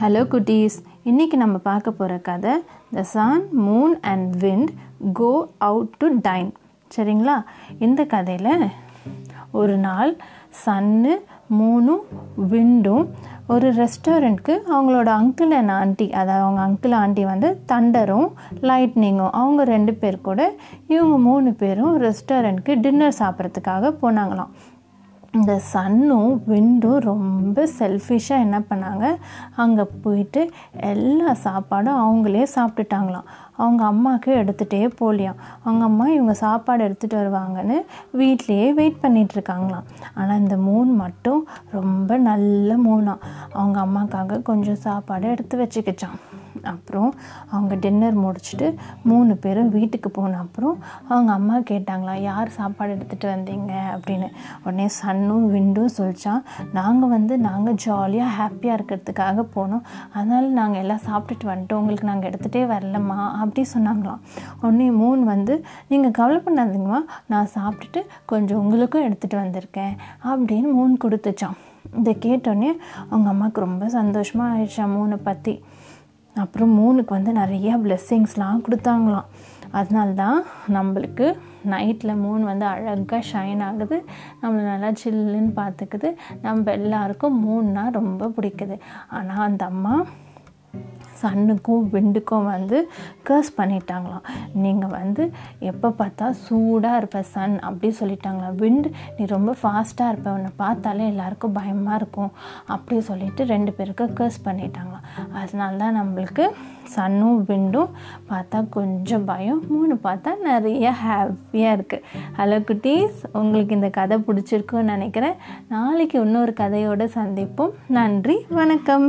Hello குட்டீஸ். இன்றைக்கி நம்ம பார்க்க போகிற கதை the sun moon and wind go out to dine சரிங்களா? இந்த கதையில் ஒரு நாள் சன்னு மூணும் விண்டும் ஒரு ரெஸ்டாரண்ட்க்கு அவங்களோட அங்கிள் அண்ட் ஆண்டி அதாவது அவங்க அங்கிள் ஆண்டி வந்து தண்டரும் லைட்னிங்கும் அவங்க ரெண்டு பேர் கூட இவங்க மூணு பேரும் ரெஸ்டாரண்ட்க்கு டின்னர் சாப்பிட்றதுக்காக போனாங்களாம். இந்த சன்னும் விண்டும் ரொம்ப செல்ஃபிஷாக என்ன பண்ணாங்க? அங்கே போயிட்டு எல்லா சாப்பாடும் அவங்களே சாப்பிட்டுட்டாங்களாம். அவங்க அம்மாவுக்கு எடுத்துகிட்டே போகலையாம் அவங்க அம்மா இவங்க சாப்பாடு எடுத்துகிட்டு வருவாங்கன்னு வீட்லேயே வெயிட் பண்ணிகிட்ருக்காங்களாம் ஆனால் இந்த மூன் மட்டும் ரொம்ப நல்ல மூணாம் அவங்க அம்மாக்காக கொஞ்சம் சாப்பாடு எடுத்து வச்சுக்கிச்சான் அப்புறம் அவங்க டின்னர் முடிச்சுட்டு மூணு பேரும் வீட்டுக்கு போன அப்புறம் அவங்க அம்மா கேட்டாங்களாம் யார் சாப்பாடு எடுத்துகிட்டு வந்தீங்க? அப்படின்னு. உடனே சன்னும் விண்டும் சொல்லிச்சான் நாங்கள் வந்து நாங்கள் ஜாலியாக ஹாப்பியாக இருக்கிறதுக்காக போனோம். அதனால் நாங்கள் எல்லாம் சாப்பிட்டுட்டு வந்துட்டோம். உங்களுக்கு நாங்கள் எடுத்துகிட்டே வரலம்மா அப்படி சொன்னாங்களாம். உடனே மூணு வந்து நீங்கள் கவலை பண்ணாதீங்கம்மா. நான் சாப்பிட்டுட்டு கொஞ்சம் உங்களுக்கும் எடுத்துகிட்டு வந்திருக்கேன் அப்படின்னு மூணு கொடுத்துச்சான் இதை கேட்டோடனே அவங்க அம்மாவுக்கு ரொம்ப சந்தோஷமாக ஆயிடுச்சான் மூணை பற்றி அப்புறம் மூணுக்கு வந்து நிறைய பிளெஸ்ஸிங்ஸ்லாம் கொடுத்தாங்களாம். அதனால தான் நம்மளுக்கு நைட்டில் மூணு வந்து அழகாக ஷைன் ஆகுது. நம்மளை நல்லா சில்லுன்னு பார்த்துக்குது. நம்ம எல்லாருக்கும் மூணுனா ரொம்ப பிடிக்குது. ஆனால் அந்த அம்மா சன்னுக்கும் விண்டுக்கும் வந்து கேர்ஸ் பண்ணிட்டாங்களாம். நீங்கள் வந்து எப்போ பார்த்தா சூடாக இருப்ப சன் அப்படி சொல்லிட்டாங்களாம். விண்டு நீ ரொம்ப ஃபாஸ்ட்டாக இருப்ப உன்னை பார்த்தாலே எல்லாருக்கும் பயமாக இருக்கும் அப்படி சொல்லிட்டு ரெண்டு பேருக்கு கேர்ஸ் பண்ணிட்டாங்களாம். அதனால தான் நம்மளுக்கு சன்னும் விண்டும் பார்த்தா கொஞ்சம் பயம் மூணு பார்த்தா நிறைய ஹாப்பியாக இருக்குது ஹலோ குட்டீஸ் உங்களுக்கு இந்த கதை பிடிச்சிருக்குன்னு நினைக்கிறேன். நாளைக்கு இன்னொரு கதையோடு சந்திப்போம். நன்றி வணக்கம்.